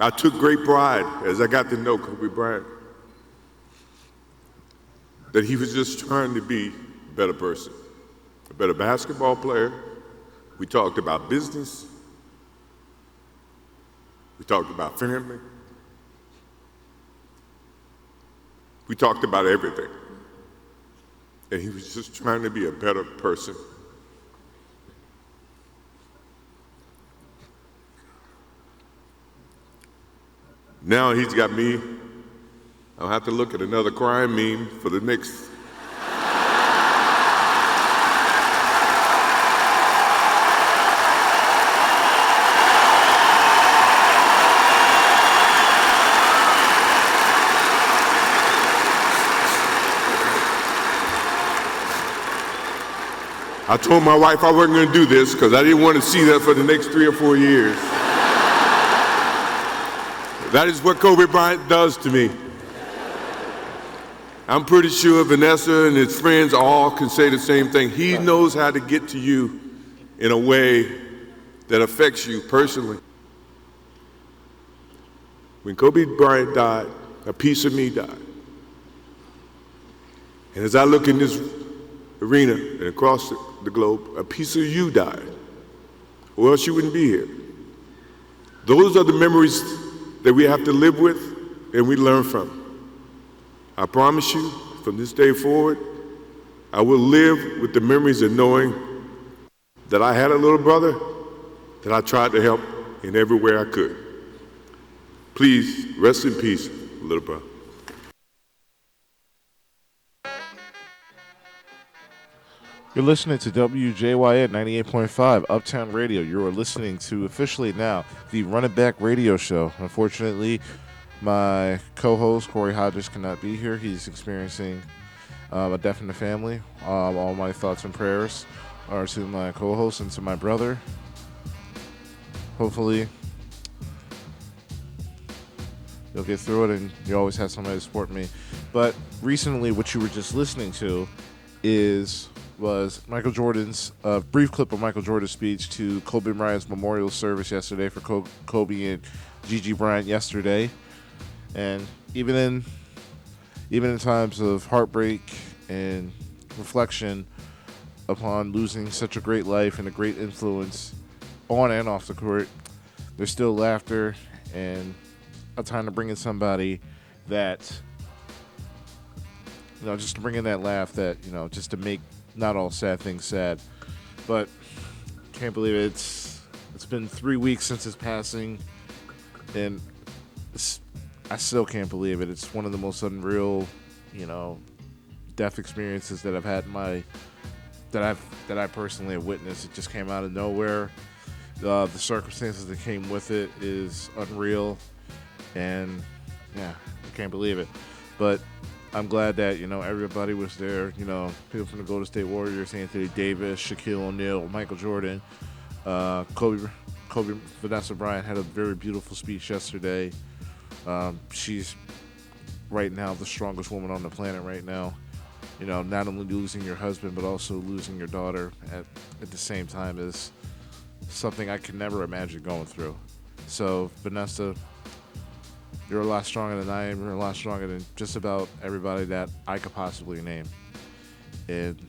I took great pride as I got to know Kobe Bryant that he was just trying to be a better person, a better basketball player. We talked about business. We talked about family. We talked about everything. And he was just trying to be a better person. Now he's got me. I'll have to look at another crime meme for the next I told my wife I wasn't going to do this because I didn't want to see that for the next three or four years. That is what Kobe Bryant does to me. I'm pretty sure Vanessa and his friends all can say the same thing. He knows how to get to you in a way that affects you personally. When Kobe Bryant died, a piece of me died. And as I look in this arena and across the, globe, a piece of you died, or else you wouldn't be here. Those are the memories that we have to live with and we learn from. I promise you, from this day forward, I will live with the memories of knowing that I had a little brother that I tried to help in every way I could. Please rest in peace, little brother. You're listening to WJYN 98.5 Uptown Radio. You are listening to officially now the Run It Back Radio Show. Unfortunately, my co host Corey Hodges cannot be here. He's experiencing um, a death in the family. Um, all my thoughts and prayers are to my co host and to my brother. Hopefully, you'll get through it and you always have somebody to support me. But recently, what you were just listening to is was Michael Jordan's uh, brief clip of Michael Jordan's speech to Kobe Bryant's memorial service yesterday for Kobe and Gigi Bryant yesterday, and even in even in times of heartbreak and reflection upon losing such a great life and a great influence on and off the court, there's still laughter and a time to bring in somebody that you know, just to bring in that laugh that, you know, just to make not all sad things sad. But can't believe it. it's it's been three weeks since his passing, and I still can't believe it. It's one of the most unreal, you know, death experiences that I've had my that I've that I personally have witnessed. It just came out of nowhere. Uh, the circumstances that came with it is unreal, and yeah, I can't believe it. But I'm glad that you know everybody was there. You know, people from the Golden State Warriors, Anthony Davis, Shaquille O'Neal, Michael Jordan, uh, Kobe, Kobe, Vanessa Bryant had a very beautiful speech yesterday. Um, she's right now the strongest woman on the planet right now. You know, not only losing your husband but also losing your daughter at at the same time is something I could never imagine going through. So Vanessa, you're a lot stronger than I am. You're a lot stronger than just about everybody that I could possibly name. And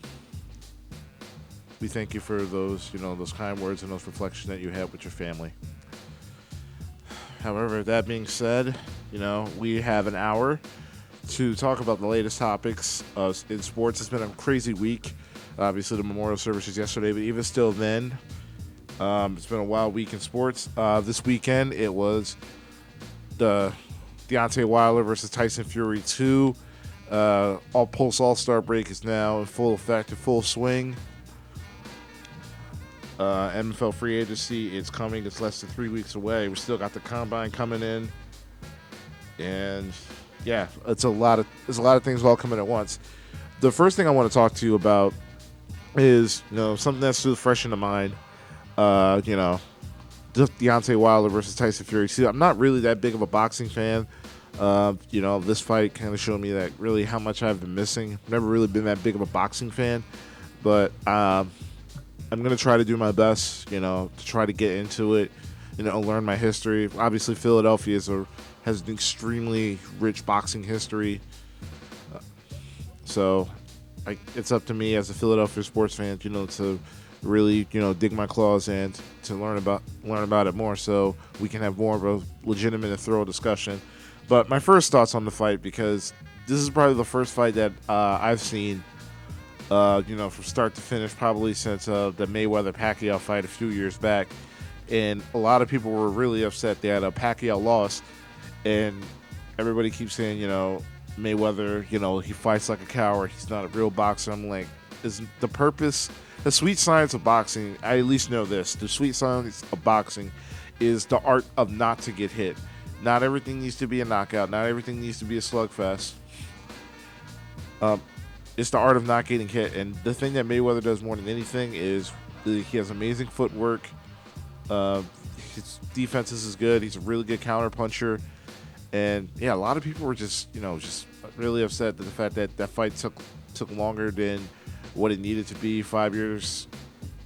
we thank you for those, you know, those kind words and those reflections that you had with your family. However, that being said, you know, we have an hour to talk about the latest topics uh, in sports. It's been a crazy week. Obviously, the memorial services yesterday, but even still, then, um, it's been a wild week in sports. Uh, this weekend, it was the Deontay Wilder versus Tyson Fury 2. Uh, all Pulse All Star break is now in full effect, in full swing. Uh, NFL free agency is coming. It's less than three weeks away. We still got the combine coming in, and yeah, it's a lot of there's a lot of things all coming at once. The first thing I want to talk to you about is you know something that's still fresh in the mind. Uh, you know, Deontay Wilder versus Tyson Fury. See, I'm not really that big of a boxing fan. Uh, you know, this fight kind of showed me that really how much I've been missing. Never really been that big of a boxing fan, but um, I'm gonna try to do my best. You know, to try to get into it you know, learn my history. Obviously, Philadelphia is a, has an extremely rich boxing history. Uh, so, I, it's up to me as a Philadelphia sports fan, you know, to really, you know, dig my claws in to learn about learn about it more, so we can have more of a legitimate and thorough discussion. But my first thoughts on the fight, because this is probably the first fight that uh, I've seen, uh, you know, from start to finish, probably since uh, the Mayweather Pacquiao fight a few years back and a lot of people were really upset that uh, Pacquiao lost, and everybody keeps saying, you know, Mayweather, you know, he fights like a coward. He's not a real boxer. I'm like, is the purpose, the sweet science of boxing? I at least know this: the sweet science of boxing is the art of not to get hit. Not everything needs to be a knockout. Not everything needs to be a slugfest. Um, it's the art of not getting hit. And the thing that Mayweather does more than anything is he has amazing footwork. Uh, his defenses is good. He's a really good counter puncher. And yeah, a lot of people were just, you know, just really upset that the fact that that fight took took longer than what it needed to be. Five years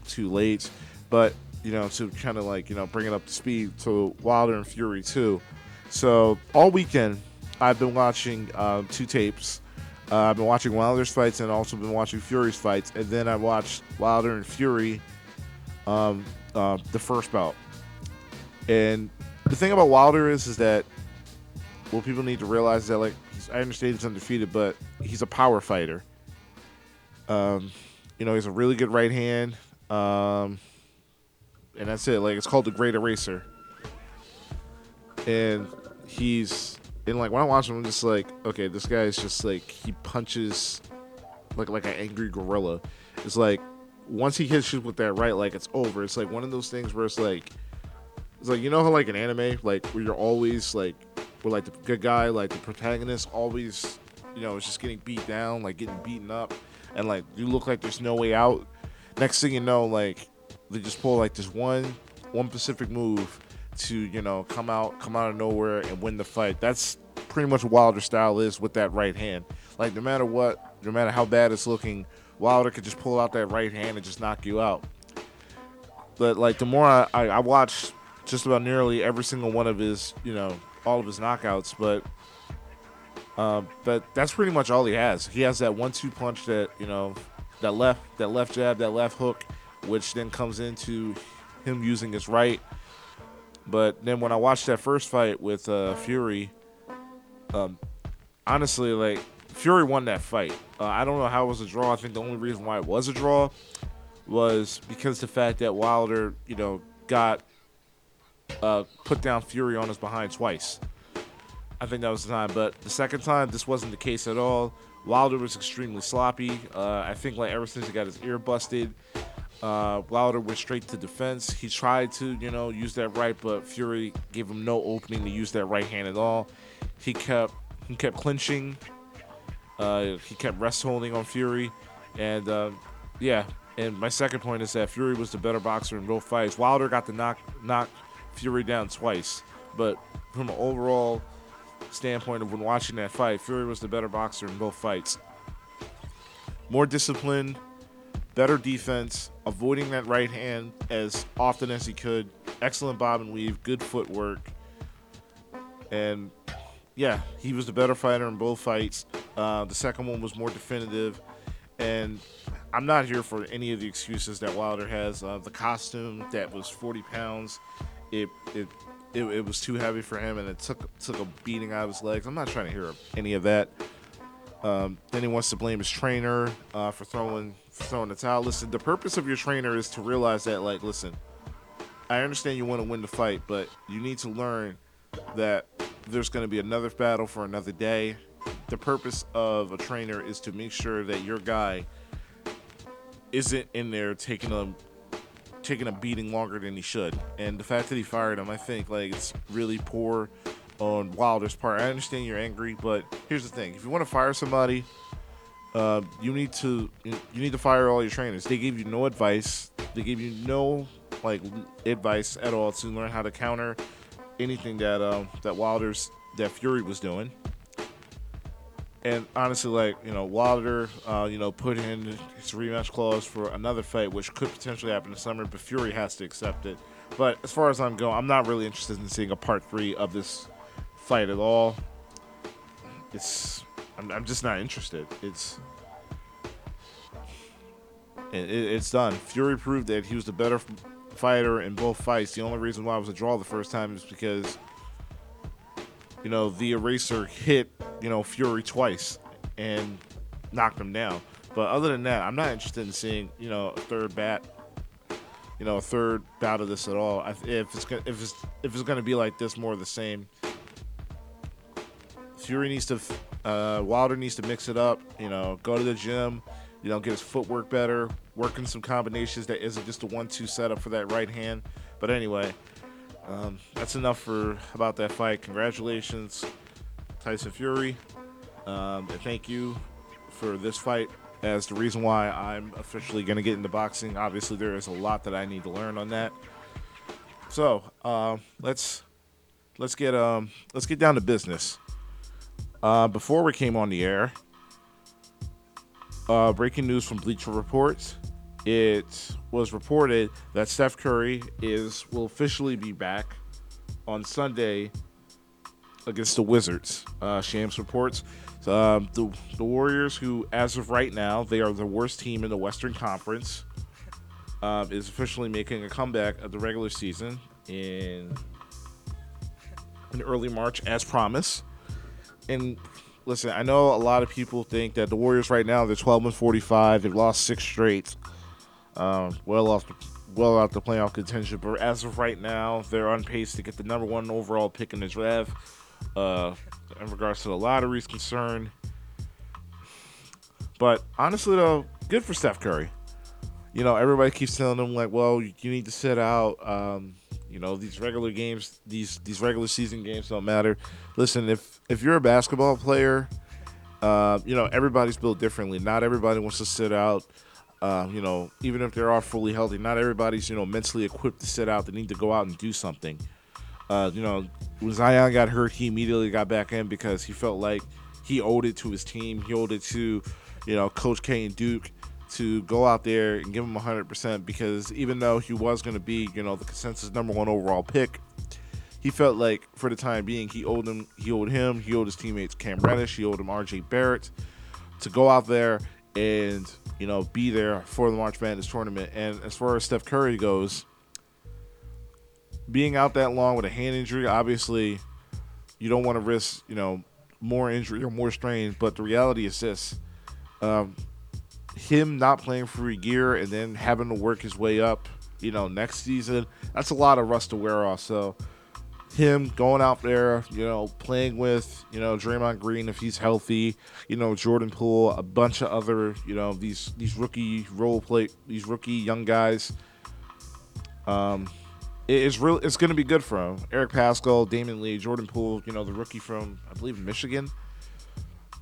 too late. But you know, to kind of like you know bring it up to speed to Wilder and Fury too. So all weekend, I've been watching um, two tapes. Uh, I've been watching Wilder's fights and also been watching Fury's fights, and then I watched Wilder and Fury um, uh, the first bout. And the thing about Wilder is, is that what people need to realize is that like I understand he's undefeated, but he's a power fighter. Um, you know, he's a really good right hand. Um, and that's it. Like it's called the Great Eraser. And he's and like when I watch him, I'm just like, okay, this guy is just like he punches like like an angry gorilla. It's like once he hits you with that right, like it's over. It's like one of those things where it's like, it's like you know how like an anime, like where you're always like, where like the good guy, like the protagonist, always, you know, is just getting beat down, like getting beaten up, and like you look like there's no way out. Next thing you know, like they just pull like this one, one specific move to you know come out, come out of nowhere and win the fight. That's pretty much Wilder style is with that right hand. Like no matter what, no matter how bad it's looking, Wilder could just pull out that right hand and just knock you out. But like the more I, I, I watched just about nearly every single one of his, you know, all of his knockouts, but uh, but that's pretty much all he has. He has that one-two punch that you know, that left, that left jab, that left hook, which then comes into him using his right. But then when I watched that first fight with uh, Fury, um, honestly, like Fury won that fight. Uh, I don't know how it was a draw. I think the only reason why it was a draw was because the fact that Wilder, you know, got uh, put down Fury on his behind twice. I think that was the time. But the second time, this wasn't the case at all. Wilder was extremely sloppy. Uh, I think like ever since he got his ear busted, uh, Wilder went straight to defense. He tried to, you know, use that right, but Fury gave him no opening to use that right hand at all. He kept he kept clinching uh, he kept rest holding on Fury, and uh, yeah. And my second point is that Fury was the better boxer in both fights. Wilder got to knock knock Fury down twice, but from an overall standpoint of when watching that fight, Fury was the better boxer in both fights. More disciplined, better defense, avoiding that right hand as often as he could. Excellent bob and weave, good footwork, and yeah, he was the better fighter in both fights. Uh, the second one was more definitive, and I'm not here for any of the excuses that Wilder has. Uh, the costume that was 40 pounds, it, it it, it was too heavy for him, and it took took a beating out of his legs. I'm not trying to hear any of that. Um, then he wants to blame his trainer uh, for throwing for throwing the towel. Listen, the purpose of your trainer is to realize that, like, listen, I understand you want to win the fight, but you need to learn that there's going to be another battle for another day. The purpose of a trainer is to make sure that your guy isn't in there taking a taking a beating longer than he should. And the fact that he fired him, I think like it's really poor on Wilder's part. I understand you're angry, but here's the thing: if you want to fire somebody, uh, you need to you need to fire all your trainers. They gave you no advice. They gave you no like advice at all to learn how to counter anything that um, that Wilder's that Fury was doing. And honestly, like you know, Wilder, uh, you know, put in his rematch clause for another fight, which could potentially happen this summer, but Fury has to accept it. But as far as I'm going, I'm not really interested in seeing a part three of this fight at all. It's I'm, I'm just not interested. It's it, it's done. Fury proved that he was the better fighter in both fights. The only reason why it was a draw the first time is because you know the eraser hit you know Fury twice and knocked him down. But other than that, I'm not interested in seeing you know a third bat, you know a third bout of this at all. If it's gonna, if it's if it's gonna be like this, more of the same. Fury needs to, uh, Wilder needs to mix it up. You know, go to the gym, you know, get his footwork better, working some combinations that isn't just a one-two setup for that right hand. But anyway, um, that's enough for about that fight. Congratulations, Tyson Fury, um, and thank you for this fight as the reason why I'm officially going to get into boxing. Obviously, there is a lot that I need to learn on that. So uh, let's let's get um let's get down to business. Uh, before we came on the air, uh, breaking news from Bleacher Reports. It was reported that Steph Curry is will officially be back on Sunday against the Wizards. Uh, Shams reports um, the the Warriors, who as of right now they are the worst team in the Western Conference, um, is officially making a comeback of the regular season in in early March, as promised. And listen, I know a lot of people think that the Warriors right now they're 12 and 45. They've lost six straight. Um, well off, the, well out the playoff contention. But as of right now, they're on pace to get the number one overall pick in the draft. Uh, in regards to the lottery's concern. But honestly, though, good for Steph Curry. You know, everybody keeps telling him like, "Well, you need to sit out." Um, you know, these regular games, these these regular season games don't matter. Listen, if if you're a basketball player, uh, you know everybody's built differently. Not everybody wants to sit out. Uh, you know, even if they're all fully healthy, not everybody's you know mentally equipped to sit out. They need to go out and do something. Uh, you know, when Zion got hurt, he immediately got back in because he felt like he owed it to his team. He owed it to, you know, Coach K and Duke to go out there and give him 100% because even though he was going to be, you know, the consensus number one overall pick, he felt like for the time being he owed him, he owed him, he owed his teammates Cam Reddish, he owed him R.J. Barrett to go out there and you know be there for the March Madness tournament. And as far as Steph Curry goes, being out that long with a hand injury, obviously, you don't want to risk, you know, more injury or more strain. But the reality is this: um, him not playing for a year and then having to work his way up, you know, next season, that's a lot of rust to wear off. So him going out there, you know, playing with, you know, Draymond Green if he's healthy, you know, Jordan Poole, a bunch of other, you know, these these rookie role play, these rookie young guys. Um, it's really it's going to be good for him. Eric Paschall, Damion Lee, Jordan Poole, you know, the rookie from I believe Michigan.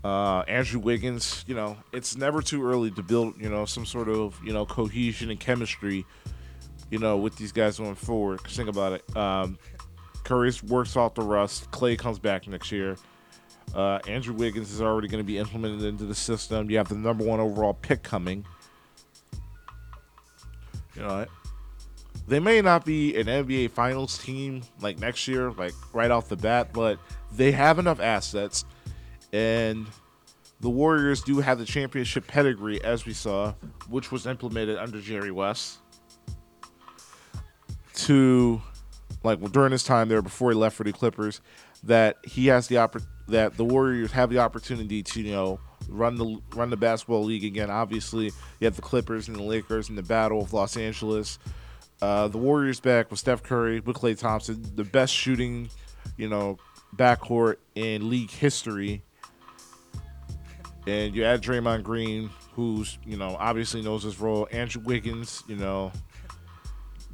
Uh, Andrew Wiggins, you know, it's never too early to build, you know, some sort of, you know, cohesion and chemistry, you know, with these guys going forward. Think about it. Um, Curry's works off the rust. Klay comes back next year. Uh, Andrew Wiggins is already going to be implemented into the system. You have the number one overall pick coming. You know, they may not be an NBA Finals team like next year, like right off the bat, but they have enough assets, and the Warriors do have the championship pedigree, as we saw, which was implemented under Jerry West. To like during his time there before he left for the Clippers, that he has the oppor- that the Warriors have the opportunity to you know run the run the basketball league again. Obviously, you have the Clippers and the Lakers in the battle of Los Angeles. Uh, the Warriors back with Steph Curry, with Klay Thompson, the best shooting, you know, backcourt in league history. And you add Draymond Green, who's you know obviously knows his role. Andrew Wiggins, you know,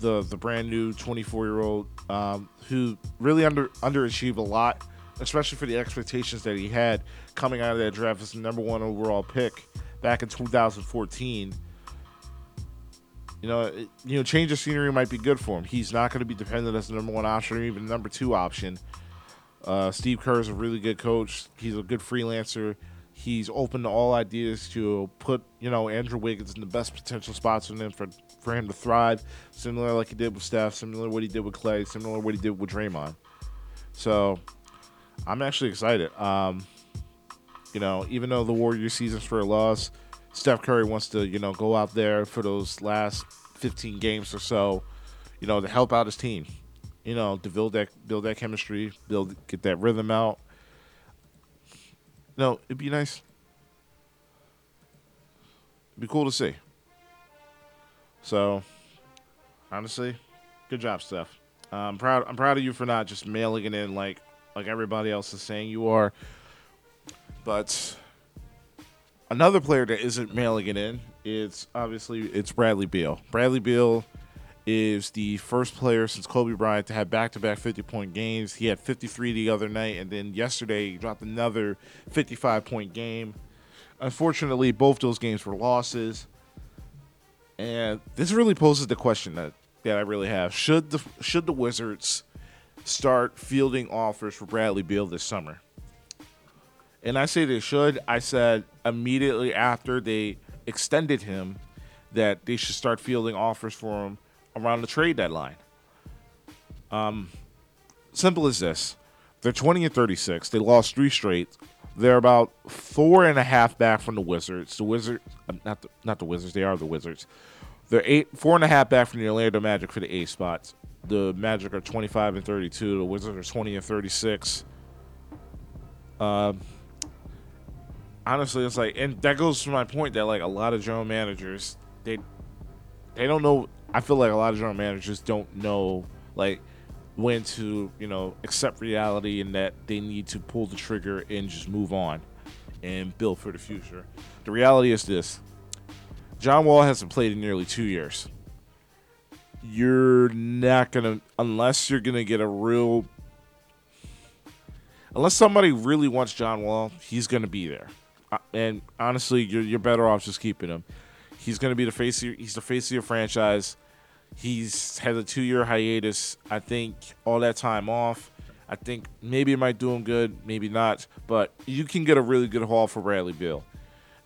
the the brand new 24 year old um, who really under underachieved a lot, especially for the expectations that he had coming out of that draft as the number one overall pick back in 2014 you know, it, you know, change of scenery might be good for him. He's not going to be dependent as the number one option or even number two option. Uh, Steve Kerr is a really good coach. He's a good freelancer. He's open to all ideas to put, you know, Andrew Wiggins in the best potential spots for him for, for him to thrive, similar like he did with Steph, similar what he did with Klay, similar what he did with Draymond. So I'm actually excited. Um, you know, even though the Warrior season's for a loss, Steph Curry wants to, you know, go out there for those last 15 games or so, you know, to help out his team. You know, to build that build that chemistry, build get that rhythm out. No, it'd be nice. It'd be cool to see. So, honestly, good job, Steph. Uh, I'm proud. I'm proud of you for not just mailing it in like like everybody else is saying you are. But another player that isn't mailing it in, it's obviously it's Bradley Beal. Bradley Beal is the first player since Kobe Bryant to have back-to-back 50-point games. He had 53 the other night, and then yesterday he dropped another 55-point game. Unfortunately, both those games were losses, and this really poses the question that, that I really have: should the should the Wizards start fielding offers for Bradley Beal this summer? And I say they should. I said immediately after they extended him that they should start fielding offers for him around the trade deadline. Um, simple as this: they're 20 and 36. They lost three straight. They're about four and a half back from the Wizards. The Wizards, uh, not the not the Wizards. They are the Wizards. They're eight, four and a half back from the Orlando Magic for the eight spots. The Magic are 25 and 32. The Wizards are 20 and 36. Um, honestly, it's like, and that goes to my point that like a lot of general managers, they they don't know. I feel like a lot of general managers don't know like when to you know accept reality and that they need to pull the trigger and just move on and build for the future. The reality is this: John Wall hasn't played in nearly two years. You're not gonna unless you're gonna get a real unless somebody really wants John Wall, he's gonna be there. Uh, and honestly, you're you're better off just keeping him. He's to be the face. Of your, he's the face of your franchise. He's had a two-year hiatus. I think all that time off. I think maybe it might do him good, maybe not. But you can get a really good haul for Bradley Beal,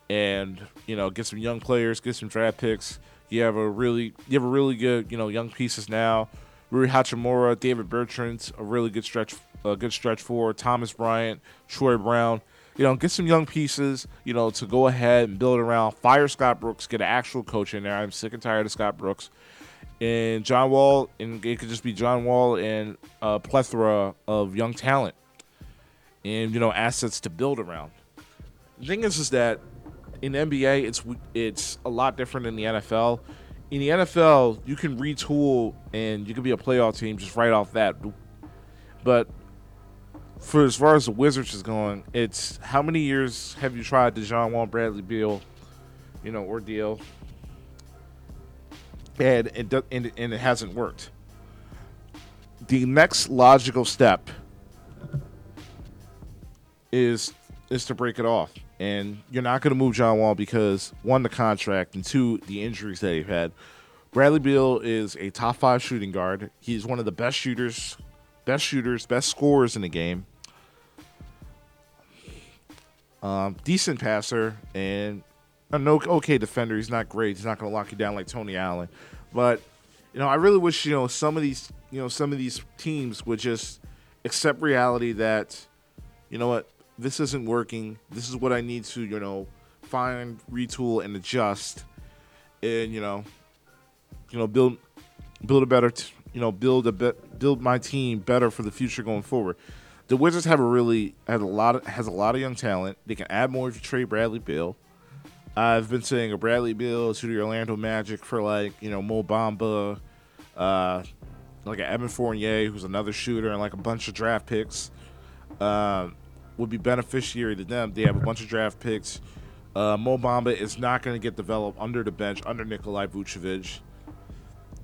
and you know, get some young players, get some draft picks. You have a really, you have a really good, you know, young pieces now. Rui Hachimura, Davis Bertans, a really good stretch, a good stretch for Thomas Bryant, Troy Brown you know, get some young pieces, you know, to go ahead and build around. Fire Scott Brooks, get an actual coach in there. I'm sick and tired of Scott Brooks. And John Wall, and it could just be John Wall and a plethora of young talent and, you know, assets to build around. The thing is, is that in NBA, it's it's a lot different than the NFL. In the NFL, you can retool and you can be a playoff team just right off that. But for as far as the Wizards is going, it's how many years have you tried the John Wall Bradley Beal, you know, ordeal, and it and, and it hasn't worked. The next logical step is is to break it off, and you're not going to move John Wall because one, the contract, and two, the injuries that he's had. Bradley Beal is a top five shooting guard. He's one of the best shooters best shooters, best scorers in the game. Um, decent passer and a no okay defender. He's not great. He's not going to lock you down like Tony Allen, but you know I really wish you know some of these you know some of these teams would just accept reality that you know what this isn't working. This is what I need to you know find, retool, and adjust, and you know you know build build a better t- you know build a bit build my team better for the future going forward. The Wizards have a really has a lot of, has a lot of young talent. They can add more if you trade Bradley Beal. I've been saying a Bradley Beal to the Orlando Magic for like you know Mo Bamba, uh, like an Evan Fournier who's another shooter and like a bunch of draft picks uh, would be beneficiary to them. They have a bunch of draft picks. Uh, Mo Bamba is not going to get developed under the bench under Nikolai Vucevic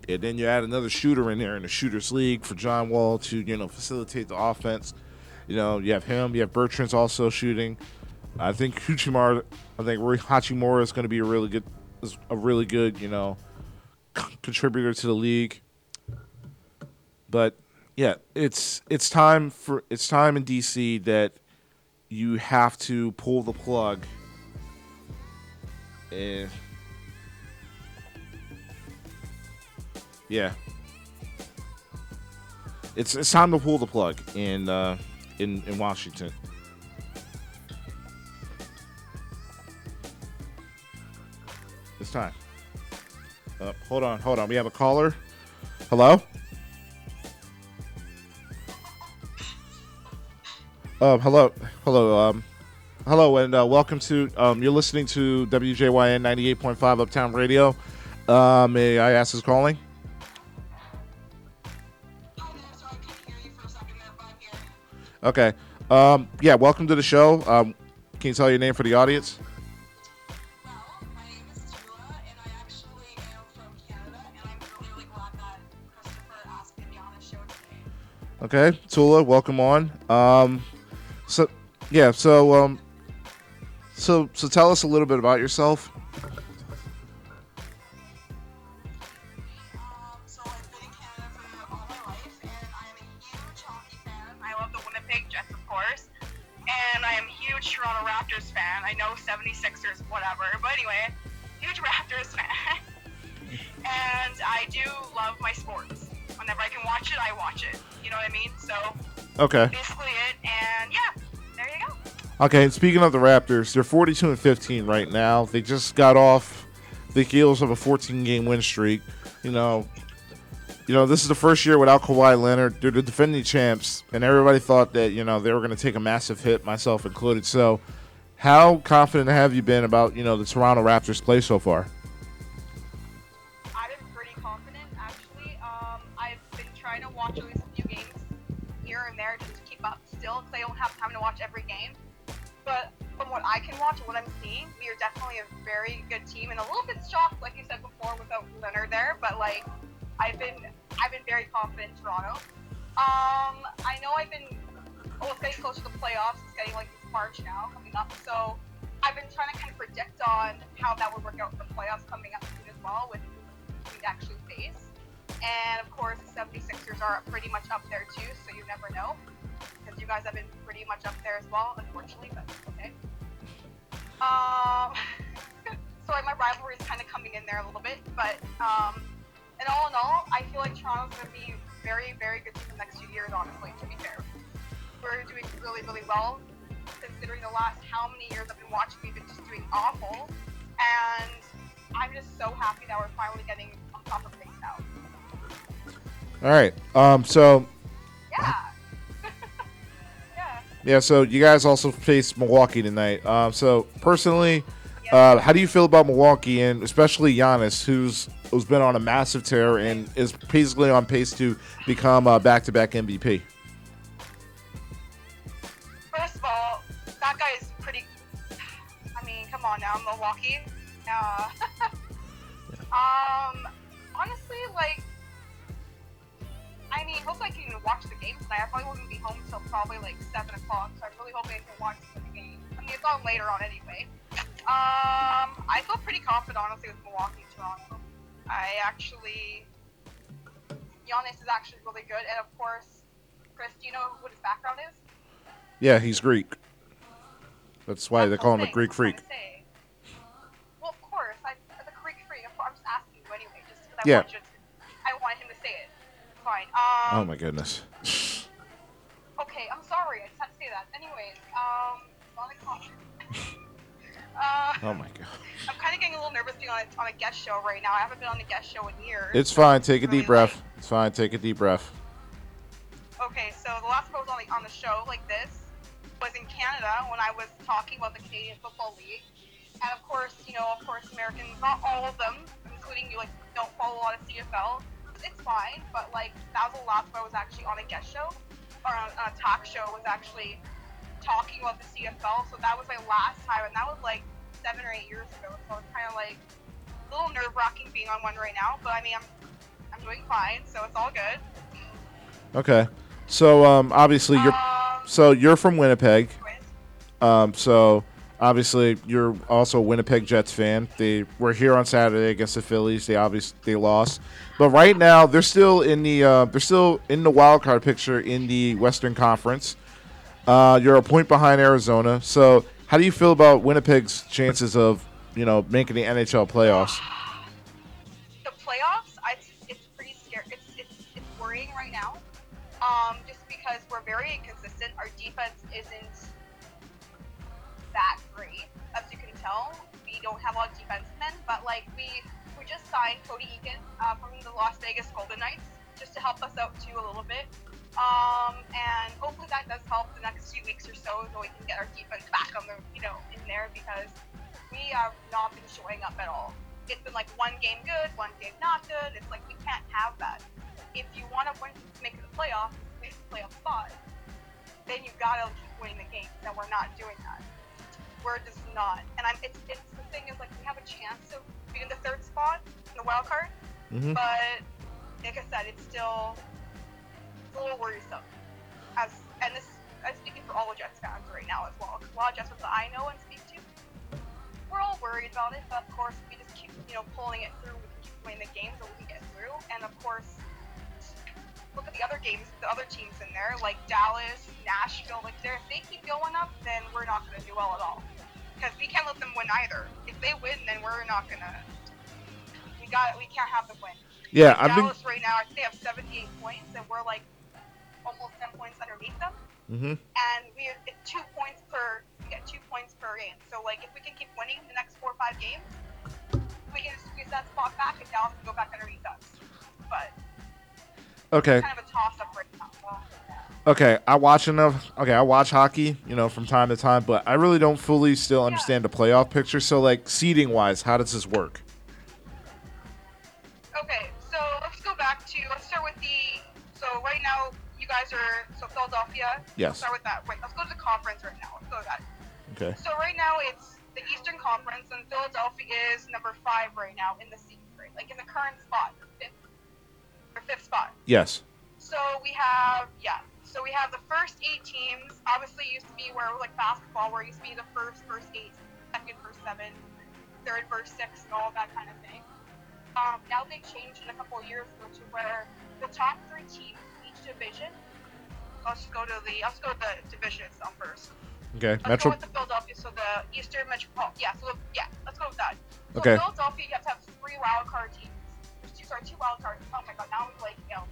and then you add another shooter in there in the shooters league for John Wall to you know facilitate the offense. You know, you have him, you have Bertans also shooting. I think Hachimura, I think Hachimura is going to be a really good, a really good you know contributor to the league. But yeah, it's it's time for it's time in DC that you have to pull the plug. And yeah, it's it's time to pull the plug in uh, in in Washington. It's time. Uh, hold on, hold on. We have a caller. Hello. Um, hello, hello, um, hello, and uh, welcome to. Um, you're listening to WJYN 98.5 Uptown Radio. Uh, may I ask who's calling? Okay. Um, yeah, welcome to the show. Um, can you tell your name for the audience? Okay, Tula, welcome on. Um, so yeah, so um, so so tell us a little bit about yourself. Okay, and speaking of the Raptors, they're 42 and 15 right now. They just got off the heels of a 14 game win streak. You know, you know, this is the first year without Kawhi Leonard. They're the defending champs, and everybody thought that you know they were going to take a massive hit, myself included. So, how confident have you been about you know the Toronto Raptors play so far? I've been pretty confident, actually. Um, I've been trying to watch at least a few games here and there just to keep up still, because I don't have time to watch every game. What I can watch and what I'm seeing, we are definitely a very good team, and a little bit shocked, like you said before, without Leonard there. But like, I've been, I've been very confident in Toronto. Um, I know I've been, well, it's getting closer to the playoffs. It's getting like it's March now coming up, so I've been trying to kind of predict on how that would work out for the playoffs coming up soon as well with we'd actually face. And of course, the 76ers are pretty much up there too, so you never know. Because you guys have been pretty much up there as well, unfortunately, but okay. Um, so like my rivalry is kind of coming in there a little bit, but um, and all in all, I feel like Toronto's going to be very, very good team the next few years, honestly, to be fair. We're doing really, really well, considering the last how many years I've been watching, we've been just doing awful. And I'm just so happy that we're finally getting on top of things now. All right. Um. So yeah. So you guys also face Milwaukee tonight. Um. So personally, uh, how do you feel about Milwaukee and especially Giannis, who's who's been on a massive tear and is basically on pace to become a back-to-back MVP? First of all, that guy is pretty. I mean, come on now, Milwaukee. Uh, um, honestly, like, I mean, hopefully I can even watch the game tonight. I probably won't be home until probably like seven o'clock, so I'm really hoping I can watch the game. I mean, it's on later on anyway. Um, I feel pretty confident, honestly, with Milwaukee, Toronto. I actually, Giannis is actually really good, and of course, Chris, do you know what his background is? Yeah, he's Greek. That's why they That's call him the a Greek freak. trying to say. Well, of course, I, the Greek freak. I'm just asking you anyway, just because I Yeah. want you to. I want him to say it. Fine. Um, Oh my goodness. Okay, I'm sorry. I just had to say that. Anyways, um, on a comment. uh, Oh my god. I'm kind of getting a little nervous being on a, on a guest show right now. I haven't been on a guest show in years. It's fine. Take a Really deep breath. late. It's fine. Take a deep breath. Okay, so the last time I was on, the, on the show like this was in Canada when I was talking about the Canadian Football League. And of course, you know, of course, Americans, not all of them, including you, like, don't follow a lot of CFL. It's fine, but like, that was the last time I was actually on a guest show, or on, on a talk show, was actually talking about the CFL. So that was my last time, and that was like seven or eight years ago. So it's kind of like a little nerve wracking being on one right now, but I mean, I'm, I'm doing fine, so it's all good. Okay. So um, obviously you're Um, so you're from Winnipeg. Um, so obviously you're also a Winnipeg Jets fan. They were here on Saturday against the Phillies. They obviously they lost, but right now they're still in the uh, they're still in the wild card picture in the Western Conference. Uh, you're a point behind Arizona. So, how do you feel about Winnipeg's chances of, you know, making the NHL playoffs? The playoffs, it's pretty scary. It's worrying right now. Um, just because we're very inconsistent. Our defense isn't that tell. We don't have a lot of defensemen, but like we we just signed Cody Eakin uh, from the Las Vegas Golden Knights just to help us out too a little bit. Um, and hopefully that does help the next few weeks or so, so we can get our defense back on the you know in there because we have not been showing up at all. It's been like one game good, one game not good. It's like we can't have that. If you want to win, make the playoffs, make the playoff spot, then you gotta keep winning the games, and we're not doing that. We're just not. And I'm. It's, it's the thing is like we have a chance to be in the third spot in the wild card, Mhm. but like I said, it's still it's a little worrisome. As and this, I'm speaking for all the Jets fans right now as well. 'cause A lot of Jets fans that I know and speak to, we're all worried about it. But of course, we just keep you know pulling it through. We can keep winning the games that we can get through. And of course, look at the other games, the other teams in there, like Dallas, Nashville. Like if they keep going up, then we're not going to do well at all. Because we can't let them win either. If they win, then we're not gonna. We got. We can't have them win. Yeah, I've been. Dallas right now, I think they have 78 points, and we're like almost 10 points underneath them. Mm-hmm. And we it's two points per. We get two points per game. So like, if we can keep winning the next four or five games, we can squeeze that spot back, and Dallas can go back underneath us. But Okay, kind of a toss up right okay. I watch enough. Okay, I watch hockey, you know, from time to time, but I really don't fully still understand the playoff picture. So, like, seeding wise, how does this work? Okay, so let's go back to let's start with the. So right now, you guys are so Philadelphia. Yes. Let's start with that. Wait, let's go to the conference right now. Let's go to that. Okay. So right now it's the Eastern Conference, and Philadelphia is number five right now in the seed, right? Like in the current spot, fifth or fifth spot. Yes. So we have yeah. So we have the first eight teams. Obviously, used to be where like basketball, where it used to be the first first eight, second first seven, third first six, and all that kind of thing. Um, now they changed in a couple of years ago to where the top three teams in each division. Let's go to the let's go to the division itself first. Okay. Let's Metro. go with the Philadelphia. So the Eastern Metropolitan. Yeah. So the, yeah. Let's go with that. So Okay. Philadelphia, you have to have three wild card teams. There's two, sorry, two wild cards. Oh my god, now I'm like, you know,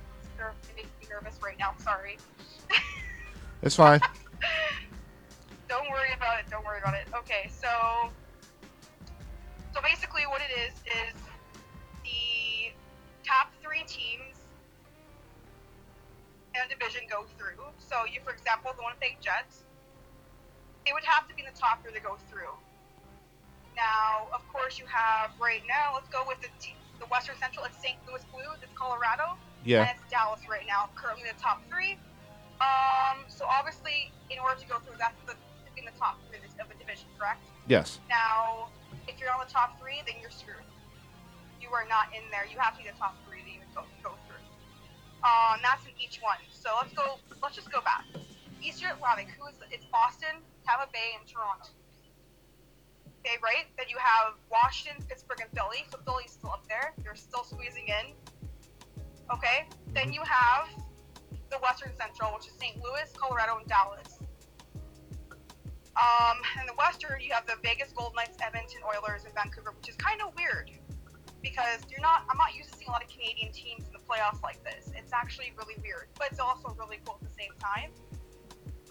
it makes me nervous right now. Sorry. It's fine. Don't worry about it. Don't worry about it. Okay, so so basically, what it is is the top three teams in a division go through. So you, for example, the Winnipeg Jets, they would have to be in the top three to go through. Now, of course, you have right now. Let's go with the the Western Central. It's St. Louis Blues. It's Colorado. Yeah. And Dallas right now, currently in the top three. Um, so obviously, in order to go through, that's the in the top three of a division, correct? Yes. Now, if you're on the top three, then you're screwed. You are not in there. You have to be the top three to even go, go through. Um, that's in each one. So let's go. Let's just go back. Eastern Atlantic. Who is? It's Boston, Tampa Bay, and Toronto. Okay, right? Then you have Washington, Pittsburgh, and Philly. So Philly's still up there. They're still squeezing in. Okay. Then you have the Western Central, which is St. Louis, Colorado, and Dallas. Um, in the Western, you have the Vegas Golden Knights, Edmonton Oilers, and Vancouver, which is kind of weird because you're not. I'm not used to seeing a lot of Canadian teams in the playoffs like this. It's actually really weird, but it's also really cool at the same time.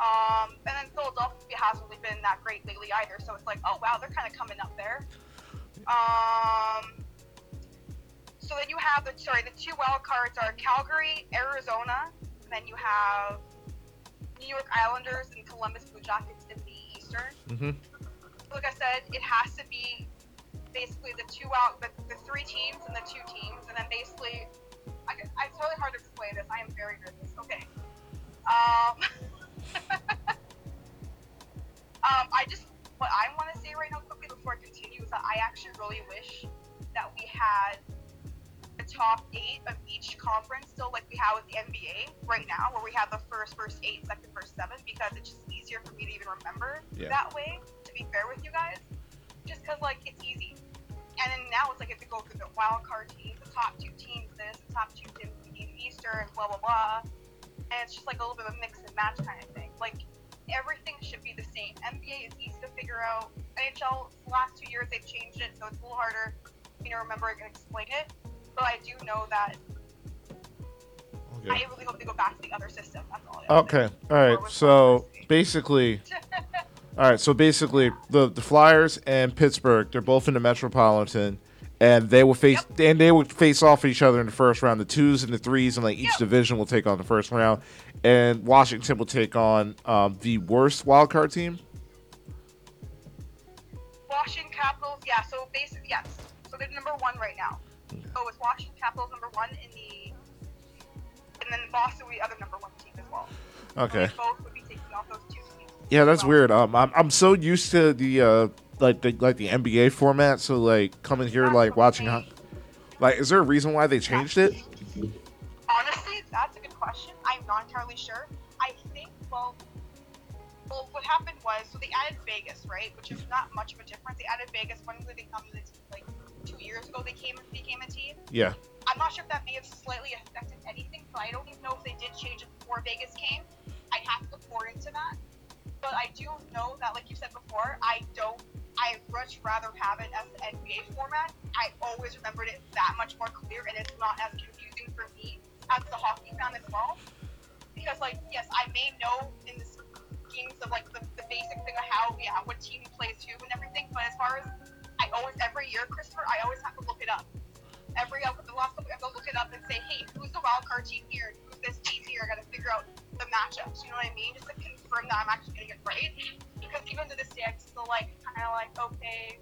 Um, and then Philadelphia hasn't really been that great lately either, so it's like, oh wow, they're kind of coming up there. Um, so then you have the sorry, the two wild cards are Calgary, Arizona, and then you have New York Islanders and Columbus Blue Jackets in the Eastern. Mm-hmm. Like I said, it has to be basically the two out, the, the three teams and the two teams, and then basically, I, it's really hard to explain this. I am very nervous. Okay. Um, um, I just what I want to say right now quickly before I continue is that I actually really wish that we had top eight of each conference still like we have with the NBA right now, where we have the first first eight, second first seven, because it's just easier for me to even remember Yeah. that way. To be fair with you guys, just because like it's easy. And then now it's like if you go through the wild card teams, the top two teams, this, the top two teams in Eastern, blah blah blah, and it's just like a little bit of a mix and match kind of thing. Like everything should be the same. NBA is easy to figure out. NHL the last two years they've changed it, so it's a little harder, you know, remember and explain it. But I do know that I Okay. really hope they go back to the other system. That's all. I Okay. All right. So basically, all right. So basically, the the Flyers and Pittsburgh, they're both in the Metropolitan, and they will face and they will face off each other in the first round. The twos and the threes, and like each Yep. division will take on the first round, and Washington will take on um, the worst wild card team. Washington Capitals, yeah. So basically, yes. So they're number one right now. So it's Washington Capitals number one in the, and then Boston be the other number one team as well. Okay. both would be taking off those two teams. Yeah, that's So- weird. Um, I'm I'm so used to the uh like the like the NBA format, so like coming here That's like watching they- like is there a reason why they changed it? Honestly, that's a good question. I'm not entirely sure. I think, well, well, what happened was, so they added Vegas, right? Which is not much of a difference. They added Vegas when they come to years ago. They came and became a team. Yeah. I'm not sure if that may have slightly affected anything, but I don't even know if they did change it before Vegas came. I'd have to look more into that. But I do know that, like you said before, I don't. I much rather have it as the NBA format. I always remembered it that much more clear, and it's not as confusing for me as the hockey fan as well. Because, like, yes, I may know in the schemes of like the, the basic thing of how, yeah, what team plays who and everything. But as far as I always every year, Christopher, I always have to look it up every uh, the last couple, I have to look it up and say, hey, who's the wild card team here? Who's this team here? I got to figure out the matchups. You know what I mean? Just to confirm that I'm actually getting it right. Because even to this day, I'm still like kind of like, okay,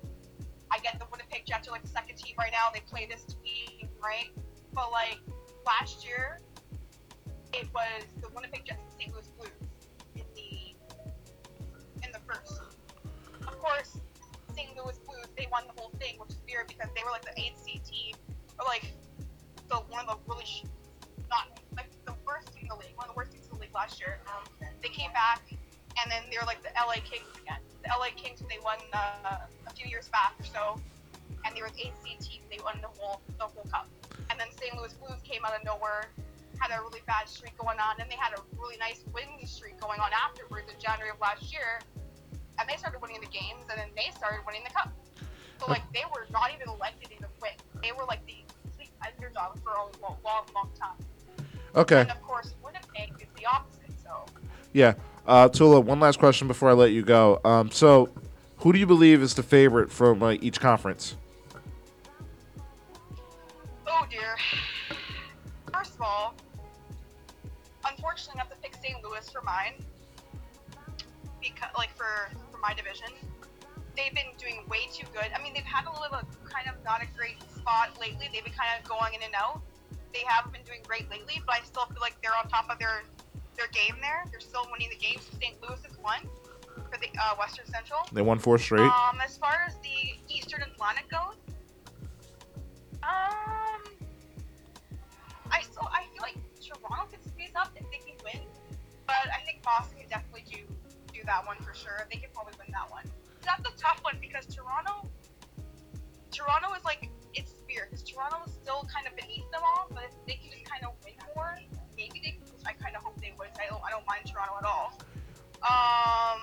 I get the Winnipeg Jets are like the second team right now. They play this team, right? But like last year, it was the because they were like the eighth seed team, or like the one of the really sh- not like the worst team in the league, one of the worst teams in the league last year. Um, they came back, and then they were like the LA Kings again. The LA Kings they won uh, a few years back or so, and they were the eighth seed team. They won the whole the whole cup, and then St. Louis Blues came out of nowhere. Had a really bad streak going on, and they had a really nice winning streak going on afterwards in January of last year and they started winning the games, and then they started winning the cup. So like they were not even elected to even win. They were like the complete underdog for a long, long, long time. Okay. And of course, Winnipeg is the opposite. So Yeah. Uh, Tula, one last question before I let you go. Um, so, who do you believe is the favorite from uh, each conference? oh dear. First of all, unfortunately, I have to pick St. Louis for mine. Because like for for my division, they've been doing way too good. I mean, they've had a little kind of not a great spot lately. They've been kind of going in and out. They haven't been doing great lately, but I still feel like they're on top of their their game there. They're still winning the games. St. Louis has won for the uh, Western Central. They won four straight. Um, as far as the Eastern Atlantic goes, um, I still I feel like Toronto could squeeze up if they can win, but I think Boston can definitely do do that one for sure. They can probably win that one. That's a tough one because Toronto, Toronto is like it's weird because Toronto is still kind of beneath them all, but if they can just kind of win more, maybe they. Which I kind of hope they would. I don't I don't mind Toronto at all. Um,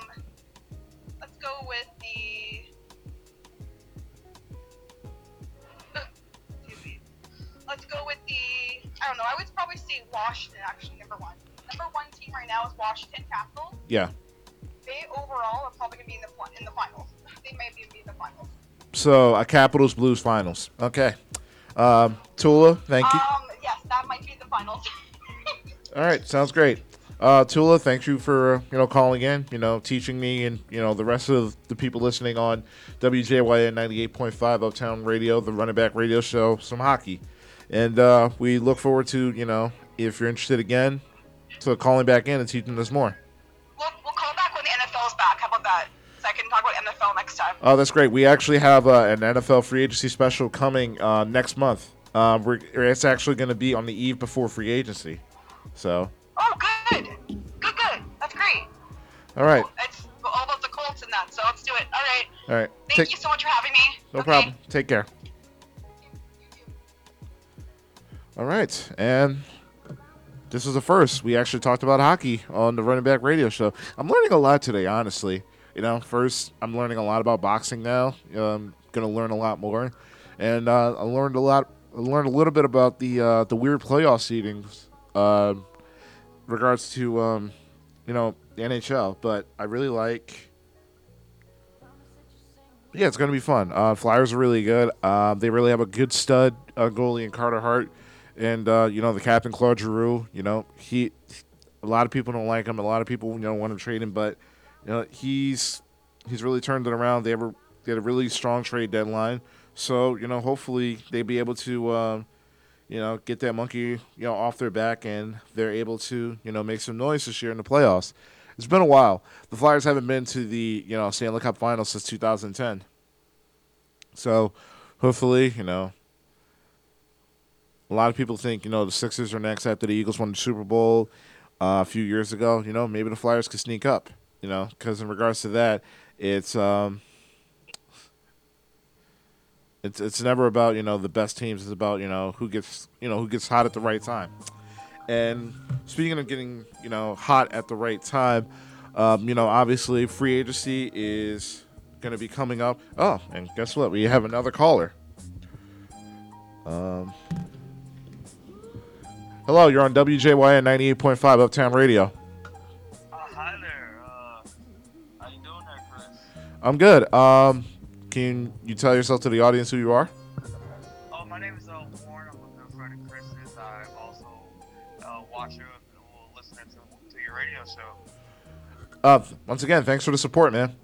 let's go with the. Let's go with the. I don't know. I would probably say Washington actually number one. Number one team right now is Washington Capitals. yeah. So, a Capitals Blues finals. Okay. Um, Tula, thank you. Um, yes, that might be the finals. All right, sounds great. Uh, Tula, thank you for you know calling in, you know, teaching me and you know the rest of the people listening on WJYN ninety eight point five Uptown Radio, the Run It Back Radio Show, some hockey, and uh, we look forward to you know if you're interested again, to calling back in and teaching us more. we'll, we'll call back when the NFL's back. How about that? I can talk about NFL next time. Oh, that's great. We actually have uh, an NFL free agency special coming uh, next month. Uh, we're, it's actually going to be on the eve before free agency. So, Oh, good. Good, good. That's great. all right, It's all about the Colts and that, so let's do it. All right. all right. Thank Take, you so much for having me. no Okay. problem. Take care. All right, and this is the first. We actually talked about hockey on the Run It Back Radio Show. I'm learning a lot today, honestly. You know, first I'm learning a lot about boxing now. I'm gonna learn a lot more, and uh, I learned a lot. I learned a little bit about the uh, the weird playoff seedings, uh, regards to um, you know the NHL. But I really like. Yeah, it's gonna be fun. Uh, Flyers are really good. Uh, they really have a good stud uh, goalie in Carter Hart, and uh, you know the captain Claude Giroux. You know he, a lot of people don't like him. A lot of people you know want to trade him, but you know he's he's really turned it around. They ever they had a really strong trade deadline, so you know hopefully they be able to. Um, you know, get that monkey, you know, off their back, and they're able to, you know, make some noise this year in the playoffs. It's been a while. The Flyers haven't been to the, you know, Stanley Cup Finals since 2010. So, hopefully, you know, a lot of people think, you know, the Sixers are next after the Eagles won the Super Bowl uh, a few years ago. You know, maybe the Flyers could sneak up. You know, because in regards to that, it's um, it's it's never about you know the best teams. It's about you know who gets you know who gets hot at the right time. And speaking of getting you know hot at the right time, um, you know obviously free agency is going to be coming up. Oh, and guess what? We have another caller. Um, hello, you're on WJYN 98.5 Uptown Radio. I'm good. Um, can you tell yourself to the audience who you are? Oh, my name is uh, Warren. I'm a good friend of Chris's. I'm also a watcher and listener to, to your radio show. Uh, once again, thanks for the support, man.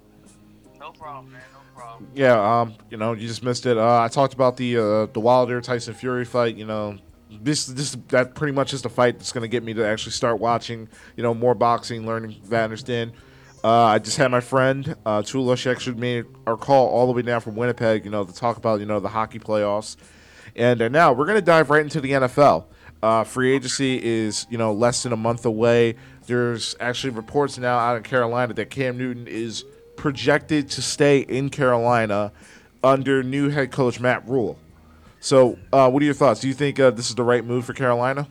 No problem, man. No problem. Yeah, um, you know, you just missed it. Uh, I talked about the uh, the Wilder Tyson Fury fight. You know, this this that pretty much is the fight that's going to get me to actually start watching. You know, more boxing, learning to understand. Uh, I just had my friend uh, Tula. She actually made our call all the way down from Winnipeg. You know, to talk about you know the hockey playoffs, and uh, now we're to dive right into the NFL. Uh, free agency is you know less than a month away. There's actually reports now out in Carolina that Cam Newton is projected to stay in Carolina under new head coach Matt Rhule. So, uh, what are your thoughts? Do you think uh, this is the right move for Carolina?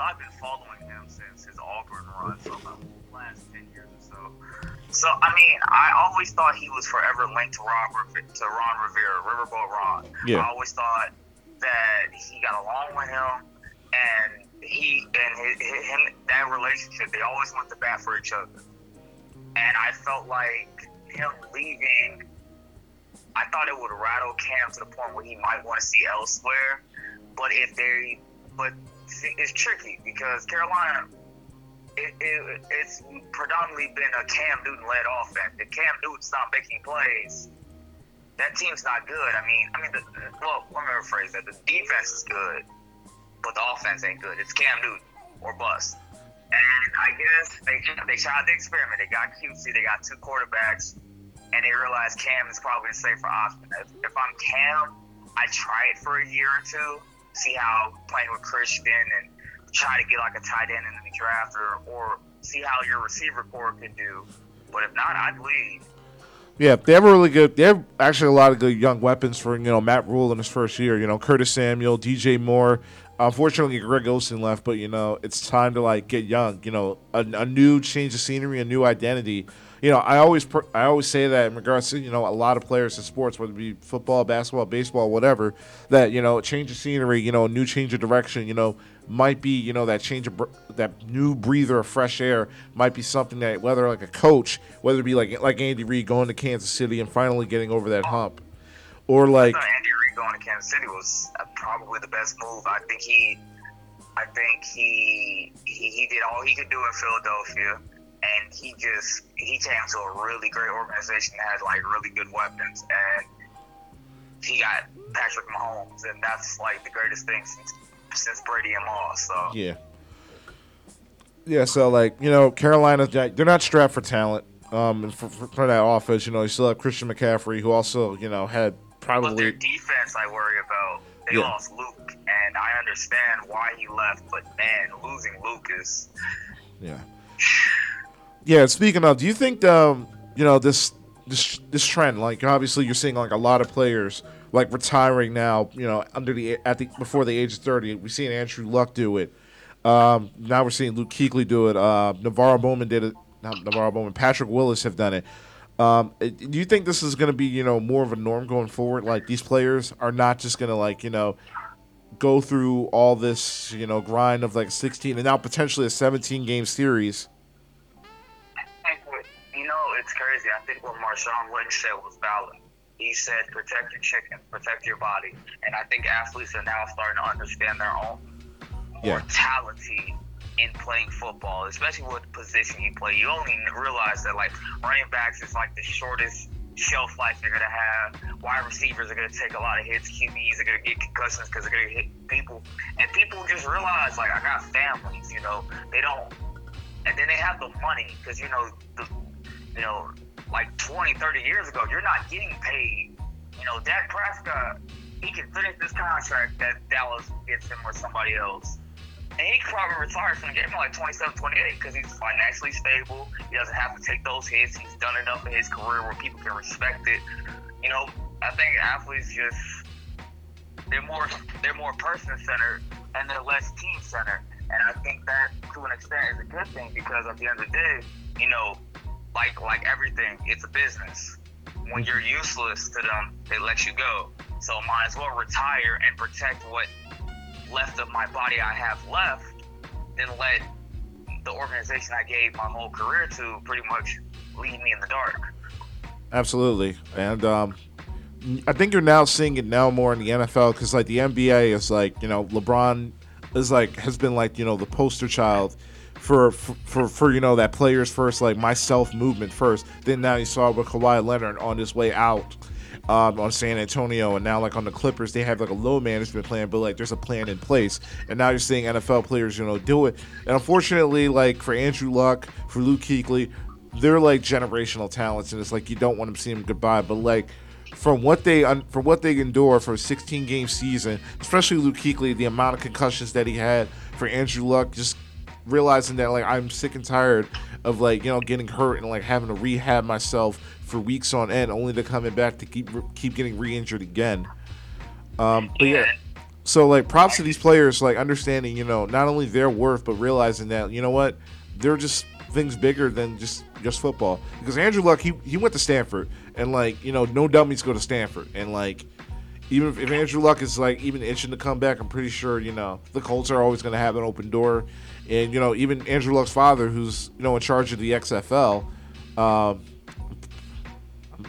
So I've been following him since his Auburn run for about the last 10 years or so. So, I mean, I always thought he was forever linked to Ron, to Ron Rivera, Riverboat Ron. Yeah. I always thought that he got along with him and he and his, him that relationship they always went to bat for each other and i felt like him leaving i thought it would rattle cam to the point where he might want to see elsewhere but if they but it's tricky because carolina it, it, it's predominantly been a cam newton led offense if cam newton's not making plays that team's not good. I mean, I mean, the, well, let me rephrase that. The defense is good, but the offense ain't good. It's Cam Newton or bust. And I guess they they tried the experiment. They got cutesy. They got two quarterbacks, and they realized Cam is probably the safer option. If, if I'm Cam, I try it for a year or two, see how playing with Christian and try to get like a tight end in the draft, or or see how your receiver corps can do. But if not, I'd leave. Yeah, they have a really good. They have actually a lot of good young weapons for you know Matt Rhule in his first year. You know Curtis Samuel, DJ Moore. Unfortunately, Greg Olsen left, but you know it's time to like get young. You know, a, a new change of scenery, a new identity. You know, I always pr- I always say that in regards to you know a lot of players in sports, whether it be football, basketball, baseball, whatever. That you know, change of scenery, you know, a new change of direction. You know, might be you know that change of br- that new breather of fresh air might be something that whether like a coach, whether it be like like Andy Reid going to Kansas City and finally getting over that hump, or like Andy Reid going to Kansas City was uh, probably the best move. I think he, I think he, he he did all he could do in Philadelphia, and he just he came to a really great organization that had like really good weapons, and he got Patrick Mahomes, and that's like the greatest thing since since Brady and Moss. So Yeah. Yeah, so like you know, Carolina, they're not strapped for talent. Um, for, for, for that offense, you know, you still have Christian McCaffrey, who also you know had but their probably defense, I worry about. They Yeah. lost Luke, and I understand why he left, but man, losing Luke is yeah, yeah. Speaking of, do you think um, you know this this this trend? Like obviously, you're seeing like a lot of players like retiring now, you know, under the at the before the age of thirty. We've seen Andrew Luck do it. Um, now we're seeing Luke Kuechly do it. Uh, NaVorro Bowman did it. Not NaVorro Bowman. Patrick Willis have done it. Um, do you think this is going to be, you know, more of a norm going forward? Like these players are not just going to like, you know, go through all this, you know, grind of like 16 and now potentially a 17 game series. It's crazy. I think what Marshawn Lynch said was valid. He said, protect your chicken, protect your body. And I think athletes are now starting to understand their own Yeah. mortality in playing football, especially what position you play. You only realize that, like, running backs is like the shortest shelf life you're going to have. Wide receivers are going to take a lot of hits. QBs are going to get concussions because they're going to hit people. And people just realize, like, I got families, you know, they don't. And then they have the money because, you know, the, you know, like 20, 30 years ago, you're not getting paid. You know, Dak Prescott, he can finish this contract that Dallas gets him or somebody else. And he could probably retire from the game like 27, 28 because he's financially stable. He doesn't have to take those hits. He's done enough in his career where people can respect it. You know, I think athletes just they're more they're more person centered and they're less team centered. And I think that to an extent is a good thing because at the end of the day, you know, like like everything, it's a business. When you're useless to them, they let you go. So might as well retire and protect what left of my body I have left than let the organization I gave my whole career to pretty much leave me in the dark. Absolutely, and um, I think you're now seeing it now more in the NFL because like the NBA is like you know LeBron is like has been like you know the poster child for for for, you know that players first like myself movement first. Then now you saw with Kawhi Leonard on his way out. Um, on San Antonio and now like on the Clippers, they have like a low management plan, but like there's a plan in place. And now you're seeing NFL players, you know, do it. And unfortunately, like for Andrew Luck, for Luke Kuechly, they're like generational talents, and it's like you don't want to see them goodbye. But like from what they from what they endure for a 16 game season, especially Luke Kuechly, the amount of concussions that he had for Andrew Luck, just realizing that like I'm sick and tired of like you know getting hurt and like having to rehab myself for weeks on end, only to coming back to keep keep getting re-injured again. Um, but yeah, so like props to these players, like understanding you know not only their worth but realizing that you know what they're just things bigger than just just football. Because Andrew Luck, he he went to Stanford, and like you know no dummies go to Stanford, and like even if, if Andrew Luck is like even itching to come back, I'm pretty sure you know the Colts are always going to have an open door, and you know even Andrew Luck's father, who's you know in charge of the XFL, um,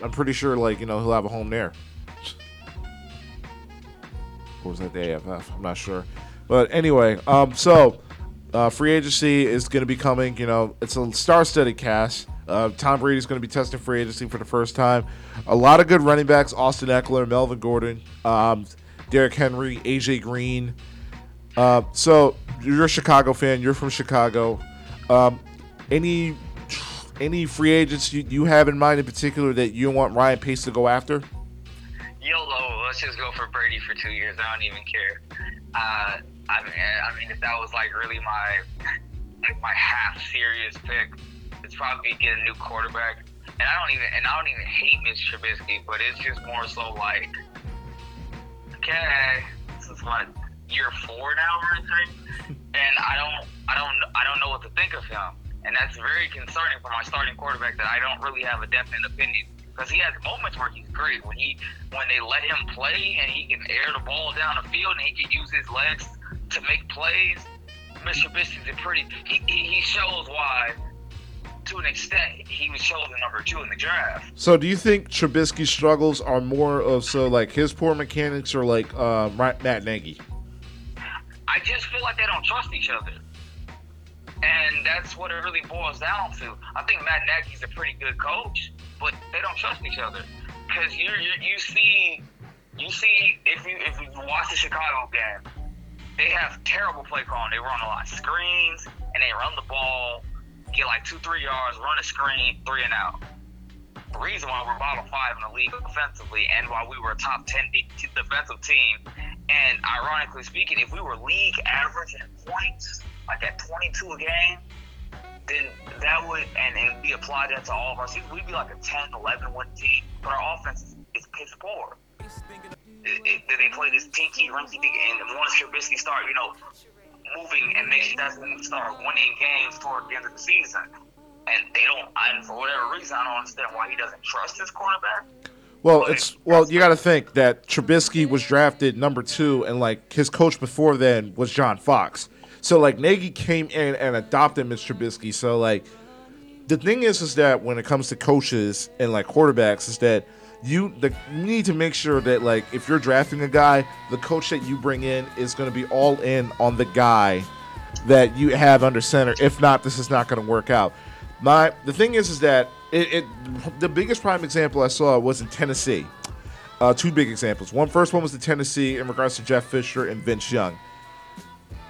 I'm pretty sure like you know he'll have a home there. Or was that the AFF? I'm not sure, but anyway, um, so uh, free agency is going to be coming. You know, it's a star-studded cast. Uh, Tom Brady's going to be testing free agency for the first time. A lot of good running backs: Austin Ekeler, Melvin Gordon, um, Derrick Henry, AJ Green. Uh, so you're a Chicago fan. You're from Chicago. Um, any any free agents you, you have in mind in particular that you want Ryan Pace to go after? YOLO, let's just go for Brady for two years. I don't even care. Uh, I mean, I mean, if that was like really my like my half serious pick, it's probably get a new quarterback. And I don't even and I don't even hate Mitch Trubisky, but it's just more so like, okay, this is what year four now or and I don't, I don't, I don't know what to think of him, and that's very concerning for my starting quarterback that I don't really have a definite opinion because he has moments where he's great when he when they let him play and he can air the ball down the field and he can use his legs to make plays. Mitch Trubisky's a pretty he, he he shows why to an extent he was chosen number two in the draft. So, do you think Trubisky's struggles are more of so like his poor mechanics or like uh, Matt Nagy? I just feel like they don't trust each other. And that's what it really boils down to. I think Matt Nagy's a pretty good coach, but they don't trust each other. Because you you see, you see if you if you watch the Chicago game, they have terrible play calling. They run a lot of screens and they run the ball, get like two three yards, run a screen, three and out. The reason why we're bottom five in the league offensively, and why we were a top ten defensive team, and ironically speaking, if we were league average in points, like at 22 a game, then that would, and, we apply that to all of our seasons, we'd be like a 10, 11 win team. But our offense is, is piss poor. it, it, they play this tinky rinky and once Trubisky start, you know, moving and maybe doesn't start winning games toward the end of the season, and they don't, and for whatever reason, I don't understand why he doesn't trust his cornerback. Well, it's well, you got to think that Trubisky was drafted number two, and like his coach before then was John Fox. So like Nagy came in and adopted Mitch Trubisky. So like the thing is, is that when it comes to coaches and like quarterbacks, is that you the, you need to make sure that like if you're drafting a guy, the coach that you bring in is going to be all in on the guy that you have under center. If not, this is not going to work out. My the thing is, is that it, it the biggest prime example I saw was in Tennessee. Uh, two big examples. One first one was the Tennessee in regards to Jeff Fisher and Vince Young.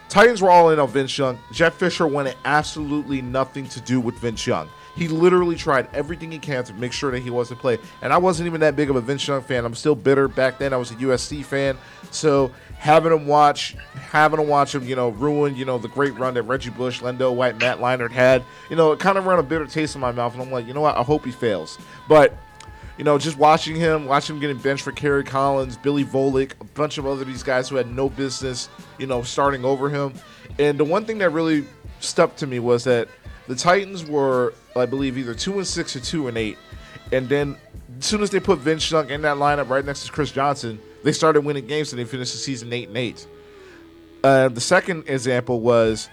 Titans were all in on Vince Young. Jeff Fisher wanted absolutely nothing to do with Vince Young. He literally tried everything he can to make sure that he wasn't play. And I wasn't even that big of a Vince Young fan. I'm still bitter. Back then, I was a USC fan. So having him watch, having him watch him, you know, ruin, you know, the great run that Reggie Bush, LenDale White, Matt Leinart had, you know, it kind of ran a bitter taste in my mouth. And I'm like, you know what? I hope he fails. But you know, just watching him, watching him getting benched for Kerry Collins, Billy Volek, a bunch of other these guys who had no business, you know, starting over him. And the one thing that really stuck to me was that the Titans were, I believe, either two and six or two and eight. And then as soon as they put Vince Young in that lineup right next to Chris Johnson, they started winning games and they finished the season eight and eight. Uh, the second example was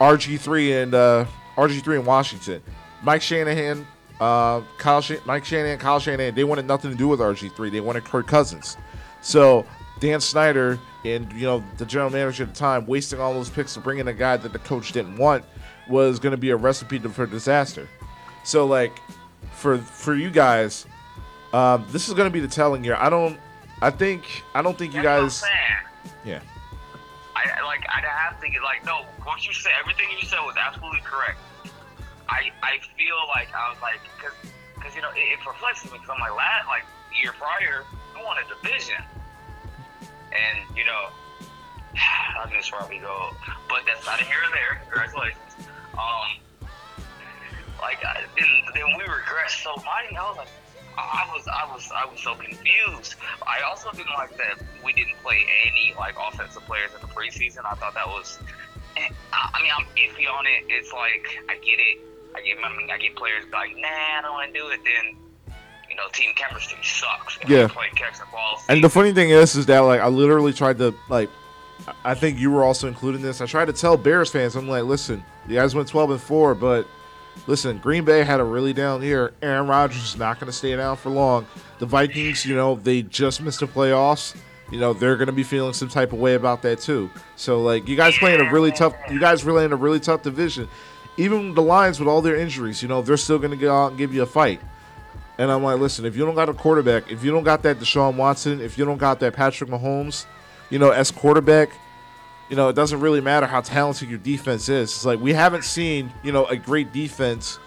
RG3 and uh, RG3 in Washington. Mike Shanahan uh, Kyle Sh- Mike Shanahan, Kyle Shanahan, they wanted nothing to do with RG3. They wanted Kirk Cousins. So Dan Snyder and you know the general manager at the time wasting all those picks to bring in a guy that the coach didn't want was going to be a recipe for disaster. So like for for you guys, um, this is going to be the telling year. I don't. I think I don't think you That's guys. Yeah. I like I have to get like no. What you said, everything you said was absolutely correct. I I feel like I was like because because you know it, it perplexes me because I'm like last like year prior I won a division, and you know I'm just probably go, but that's not a here or there. Congratulations. Um, like I, then then we regressed so mighty. I was like. I was I was I was so confused. I also didn't like that we didn't play any like offensive players in the preseason. I thought that was eh, I I mean I'm iffy on it. It's like I get it. I get I mean I get players like nah I don't want to do it. Then you know team chemistry sucks. If Yeah. you play catch the ball. And the funny thing is, is that like I literally tried to like, I think you were also including this. I tried to tell Bears fans, I'm like, listen, you guys went 12 and four, but listen, Green Bay had a really down year. Aaron Rodgers is not going to stay down for long. The Vikings, you know, they just missed the playoffs. You know, they're going to be feeling some type of way about that too. So like, you guys playing a really tough. You guys really in a really tough division. Even the Lions with all their injuries, you know, they're still going to go out and give you a fight. And I'm like, listen, if you don't got a quarterback, if you don't got that Deshaun Watson, if you don't got that Patrick Mahomes, you know, as quarterback, you know, it doesn't really matter how talented your defense is. It's like we haven't seen, you know, a great defense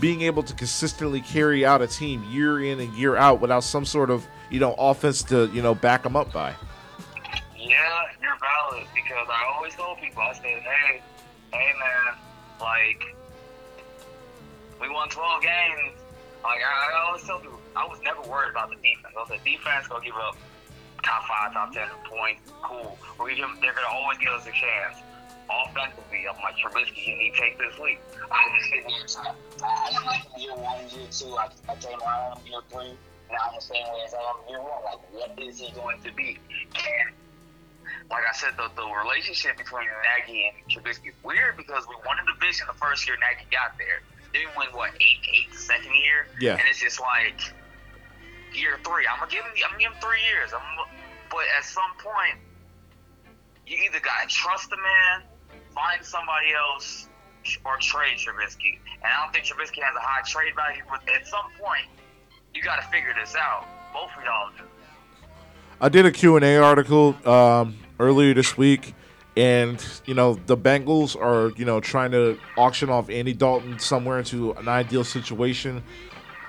being able to consistently carry out a team year in and year out without some sort of, you know, offense to, you know, back them up by. Yeah, you're valid because I always told people, I said, hey, hey man, like, we won 12 games. Like, I, I always tell people, I was never worried about the defense. I said, defense gonna give up top five, top 10 points. Cool. We're gonna, they're gonna always give us a chance. Offensively, I'm like, Trubisky, you need to take this leap. I was just sitting here, so I didn't like him year one, year two. I, I came around year three. Now I'm the same way as I am year one. Like, what is he going to be? And like I said, the, the relationship between Nagy and Trubisky is weird because we won a division the first year Nagy got there. Then we win what eight, eight the second year. Yeah. And it's just like year three. I'm gonna give him. I'm gonna give him three years. I'm, but at some point, you either gotta trust the man, find somebody else, or trade Trubisky. And I don't think Trubisky has a high trade value. But at some point, you gotta figure this out. Both of y'all do. I did a Q&A article um, earlier this week, and you know the Bengals are you know trying to auction off Andy Dalton somewhere into an ideal situation.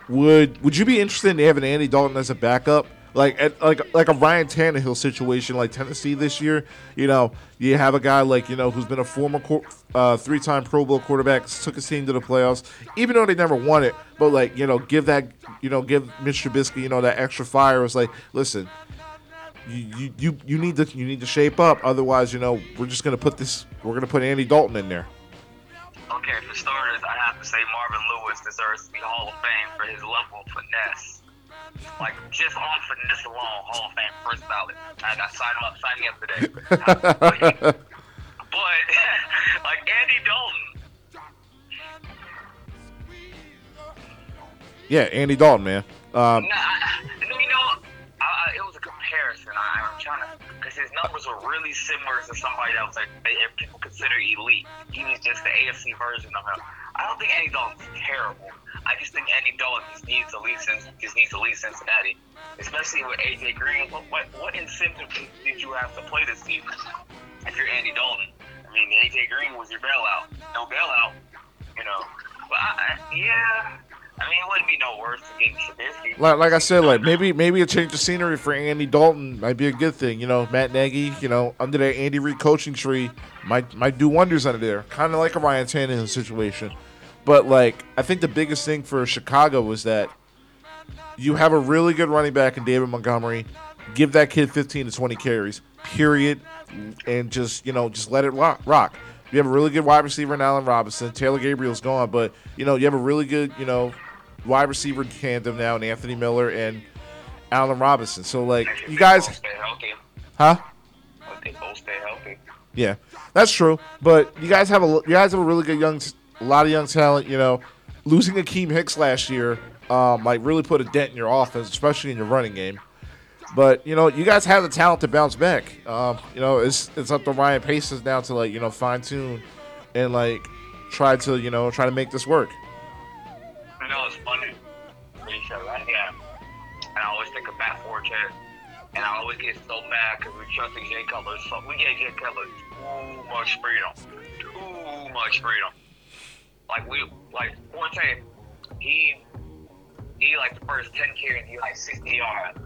Would Would you be interested in having Andy Dalton as a backup? Like at, like like a Ryan Tannehill situation, like Tennessee this year. You know, you have a guy like you know who's been a former uh, three-time Pro Bowl quarterback, took his team to the playoffs, even though they never won it. But like you know, give that you know give Mitch Trubisky you know that extra fire. It's like, listen, you you you need to you need to shape up. Otherwise, you know, we're just gonna put this. We're gonna put Andy Dalton in there. Okay, for starters, I have to say Marvin Lewis deserves to be Hall of Fame for his level of finesse. Like just on finesse alone, Hall of Fame first ballot. I got signed up, sign me up today. but like Andy Dalton, Yeah, Andy Dalton, man. Um, nah, I- you know, I, I, it was comparison. I, I'm trying to, because his numbers were really similar to somebody else that they, people consider elite. He was just the AFC version of him. I don't think Andy Dalton's terrible. I just think Andy Dalton just needs to leave, just needs to leave Cincinnati, especially with AJ Green. What, what what incentive did you have to play this season if you're Andy Dalton? I mean, AJ Green was your bailout. No bailout, you know. But I, yeah, I mean, it wouldn't be no worse than Trubisky. like, like I said, like maybe maybe a change of scenery for Andy Dalton might be a good thing. You know, Matt Nagy, you know, under that Andy Reid coaching tree, might might do wonders under there. Kind of like a Ryan Tannehill situation. But like, I think the biggest thing for Chicago was that you have a really good running back in David Montgomery. Give that kid 15 to 20 carries, period, and just you know just let it rock. rock. You have a really good wide receiver in Allen Robinson. Taylor Gabriel's gone, but you know you have a really good you know wide receiver tandem now in Anthony Miller and Allen Robinson. So like you guys, stay healthy, huh? if they both stay healthy. Yeah, that's true. But you guys have a you guys have a really good young, a lot of young talent. You know, losing Akiem Hicks last year um, might really put a dent in your offense, especially in your running game. But you know, you guys have the talent to bounce back. Um, you know, it's it's up to Ryan Pace's now to like you know fine tune and like try to you know try to make this work. Know, it's funny. Yeah. And I always think of Matt Forte. And I always get so mad because we trusted Jay Cutler. So we gave Jay Cutler too much freedom. Too much freedom. Like we like Forte, he he like the first ten carries, he like sixty yards.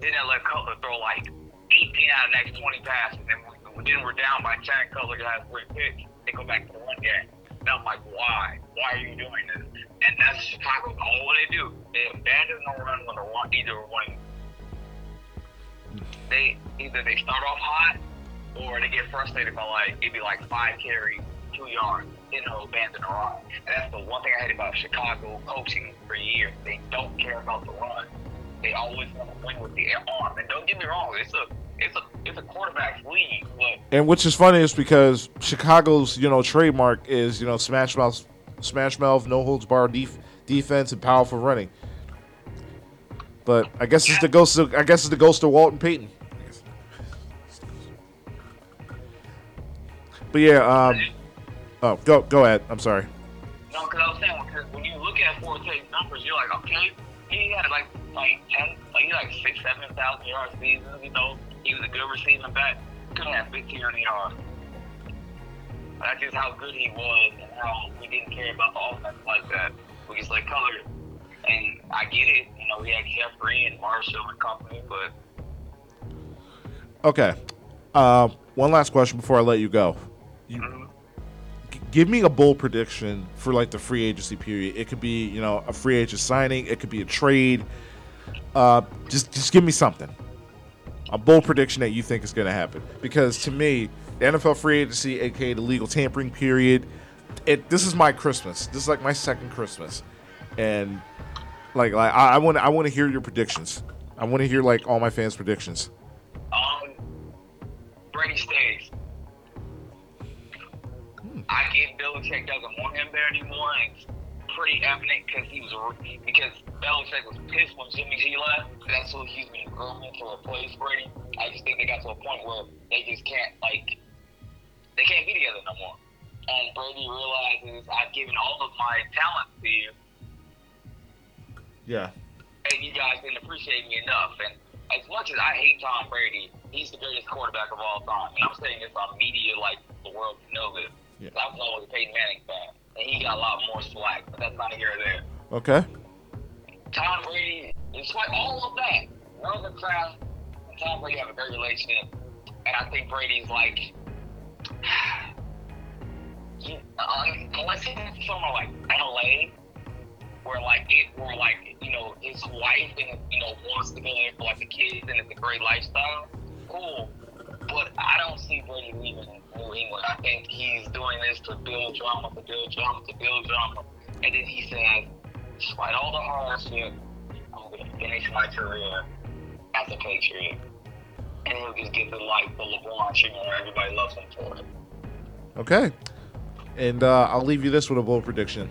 Then they let Cutler throw like eighteen out of the next twenty passes. And then we, then we're down by ten. Cutler has three picks. They go back to the one game. And I'm like, why? Why are you doing this? And that's Chicago. All they do, they abandon the run when they're one, either when they either they start off hot or they get frustrated by like it'd be like five carries, two yards, then they'll abandon the run. And that's the one thing I hate about Chicago coaching for years. They don't care about the run. They always want to win with the arm. And don't get me wrong, it's a it's a it's a quarterback's league, but And which is funny is because Chicago's you know trademark is you know smash mouth, smash mouth, no holds bar def- defense and powerful running. But I guess it's the ghost. Of, I guess it's the ghost of Walter Payton. But yeah, um, oh go go ahead. I'm sorry. No, because I was saying when you look at Forte's numbers, you're like, okay, he had like like ten, like he had like six, seven thousand yards seasons. You know, he was a good receiving back. Couldn't have fifteen hundred yards. That's just how good he was and how we didn't care about the offense like that. We just like colored. And I get it, you know, we had Jeffery and Marshall and company, but Okay. Uh, one last question before I let you go. You, g- give me a bold prediction for like the free agency period. It could be you know a free agent signing. It could be a trade. Uh, just just give me something. A bold prediction that you think is going to happen. Because to me, the NFL free agency, aka the legal tampering period, it this is my Christmas. This is like my second Christmas, and like like I want I want to hear your predictions. I want to hear like all my fans' predictions. Um, Brady stays. I get Belichick doesn't want him there anymore, it's pretty evident because he was. Because Belichick was pissed when Jimmy G left. That's who he's been grooming to replace Brady. I just think they got to a point where they just can't like they can't be together no more. And Brady realizes I've given all of my talent to you, Yeah. and you guys didn't appreciate me enough. And as much as I hate Tom Brady, he's the greatest quarterback of all time. And I'm saying this on media like the world can know this. Yeah. I was always a Peyton Manning fan, and he got a lot more slack, but that's not here or there. Okay. Tom Brady, despite all of that, Earl Kraft and Tom Brady have a great relationship, and I think Brady's like, unless he's somewhere like LA, where like it, where like you know his wife and you know wants to go there for like the kids and it's a great lifestyle, cool. But I don't see Brady leaving New England. I think he's doing this to build drama, to build drama, to build drama, and then he says, despite all the hardship, I'm gonna finish my career as a Patriot. And he'll just get the like the LeBron treatment where everybody loves him for it. Okay. And uh, I'll leave you this with a bold prediction.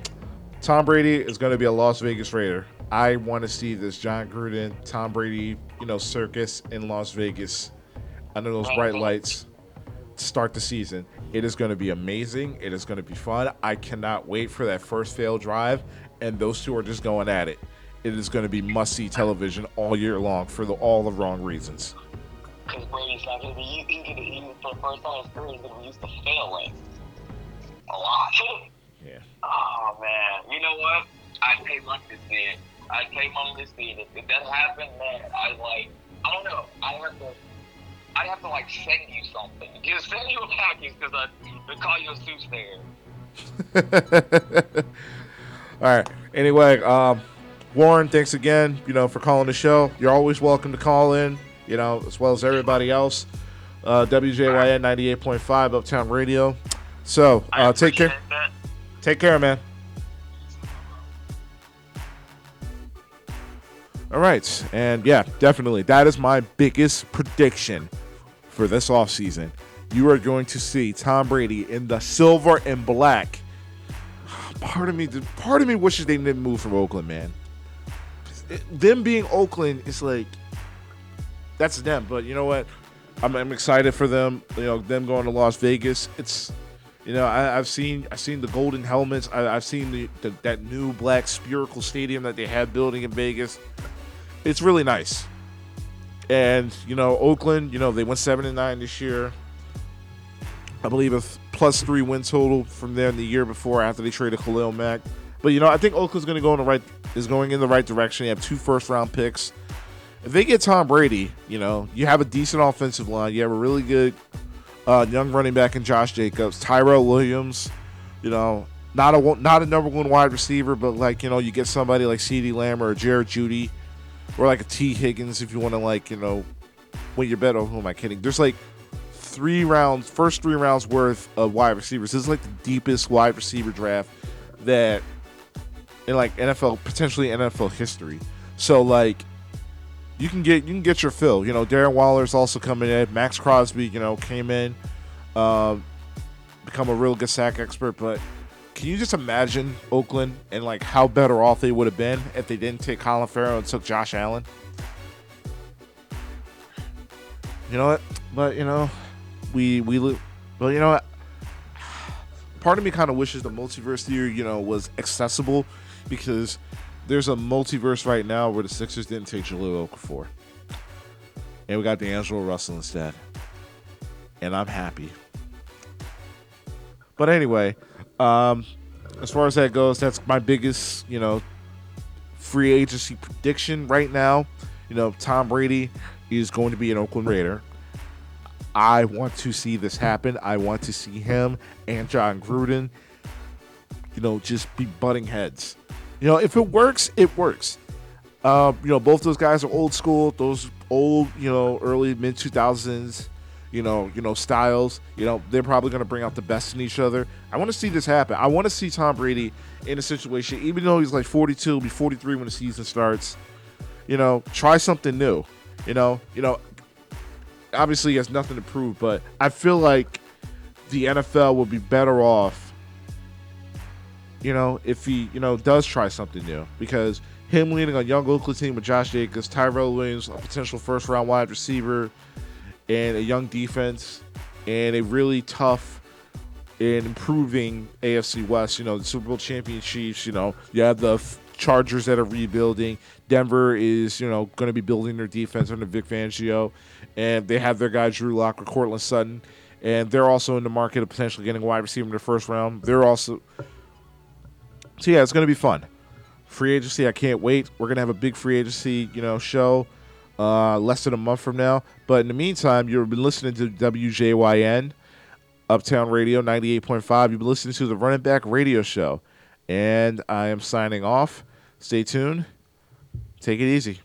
Tom Brady is going to be a Las Vegas Raider. I want to see this Jon Gruden, Tom Brady, you know, circus in Las Vegas under those bright lights to start the season. It is going to be amazing. It is going to be fun. I cannot wait for that first failed drive, and those two are just going at it. It is going to be must-see television all year long for the, all the wrong reasons. Because Brady's not going to be to eat for the first time in his career. He's going to be used to failing a lot. Yeah. oh, man. You know what? I'd pay money to see it. I'd pay money to see it. If that happened, man, I like, I don't know. I have to. I'd have to like send you something. Just send you a package because I would call you a soothsayer. All right. Anyway, um, Warren, thanks again, you know, for calling the show. You're always welcome to call in, you know, as well as everybody else. Uh, WJYN 98.5 Uptown Radio. So, uh, take care. that. Take care, man. All right. And yeah, definitely. That is my biggest prediction for this offseason. You are going to see Tom Brady in the silver and black. Part of me part of me wishes they didn't move from Oakland, man. Them being Oakland is like that's them, but you know what? I'm, I'm excited for them. You know, them going to Las Vegas. It's you know, I, I've seen I've seen the golden helmets. I, I've seen the, the that new black spherical stadium that they have building in Vegas. It's really nice. And you know, Oakland. You know, they went seven and nine this year. I believe a plus three win total from there in the year before after they traded Khalil Mack. But you know, I think Oakland's going to go in the right is going in the right direction. They have two first round picks. If they get Tom Brady, you know, you have a decent offensive line. You have a really good uh, young running back in Josh Jacobs, Tyrell Williams. You know, not a not a number one wide receiver, but like you know, you get somebody like CeeDee Lamb or Jerry Jeudy, or like a Tee Higgins if you want to like you know, win your bet. Oh, who am I kidding? There's like three rounds, first three rounds worth of wide receivers. This is like the deepest wide receiver draft that in like NFL potentially NFL history. So like you can get you can get your fill. You know, Darren Waller's also coming in. Maxx Crosby, you know, came in, um, become a real good sack expert. But can you just imagine Oakland and like how better off they would have been if they didn't take Clelin Ferrell and took Josh Allen? You know what? But you know, we we but you know what? Part of me kind of wishes the multiverse theory, you know, was accessible because there's a multiverse right now where the Sixers didn't take Jahlil Okafor. And we got D'Angelo Russell instead. And I'm happy. But anyway, um, as far as that goes, that's my biggest, you know, free agency prediction right now. You know, Tom Brady is going to be an Oakland Raider. I want to see this happen. I want to see him and Jon Gruden, you know, just be butting heads. You know, if it works, it works. Uh, you know, both those guys are old school. Those old, you know, early mid two thousands, you know, you know styles. You know, they're probably going to bring out the best in each other. I want to see this happen. I want to see Tom Brady in a situation, even though he's like forty two, be forty three when the season starts. You know, try something new. You know, you know. Obviously, he has nothing to prove, but I feel like the NFL will be better off you know, if he, you know, does try something new. Because him leading a young Oakland team with Josh Jacobs, Tyrell Williams, a potential first round wide receiver, and a young defense, and a really tough and improving AFC West, you know, the Super Bowl champion Chiefs, you know, you have the Chargers that are rebuilding. Denver is, you know, going to be building their defense under Vic Fangio, and they have their guy Drew Lock or Courtland Sutton, and they're also in the market of potentially getting a wide receiver in the first round. They're also so yeah, it's gonna be fun. Free agency, I can't wait. We're gonna have a big free agency, you know, show. uh, less than a month from now. But in the meantime, you've been listening to WJYN, Uptown Radio 98.5. You've been listening to the Run It Back Radio Show. And I am signing off. Stay tuned. Take it easy.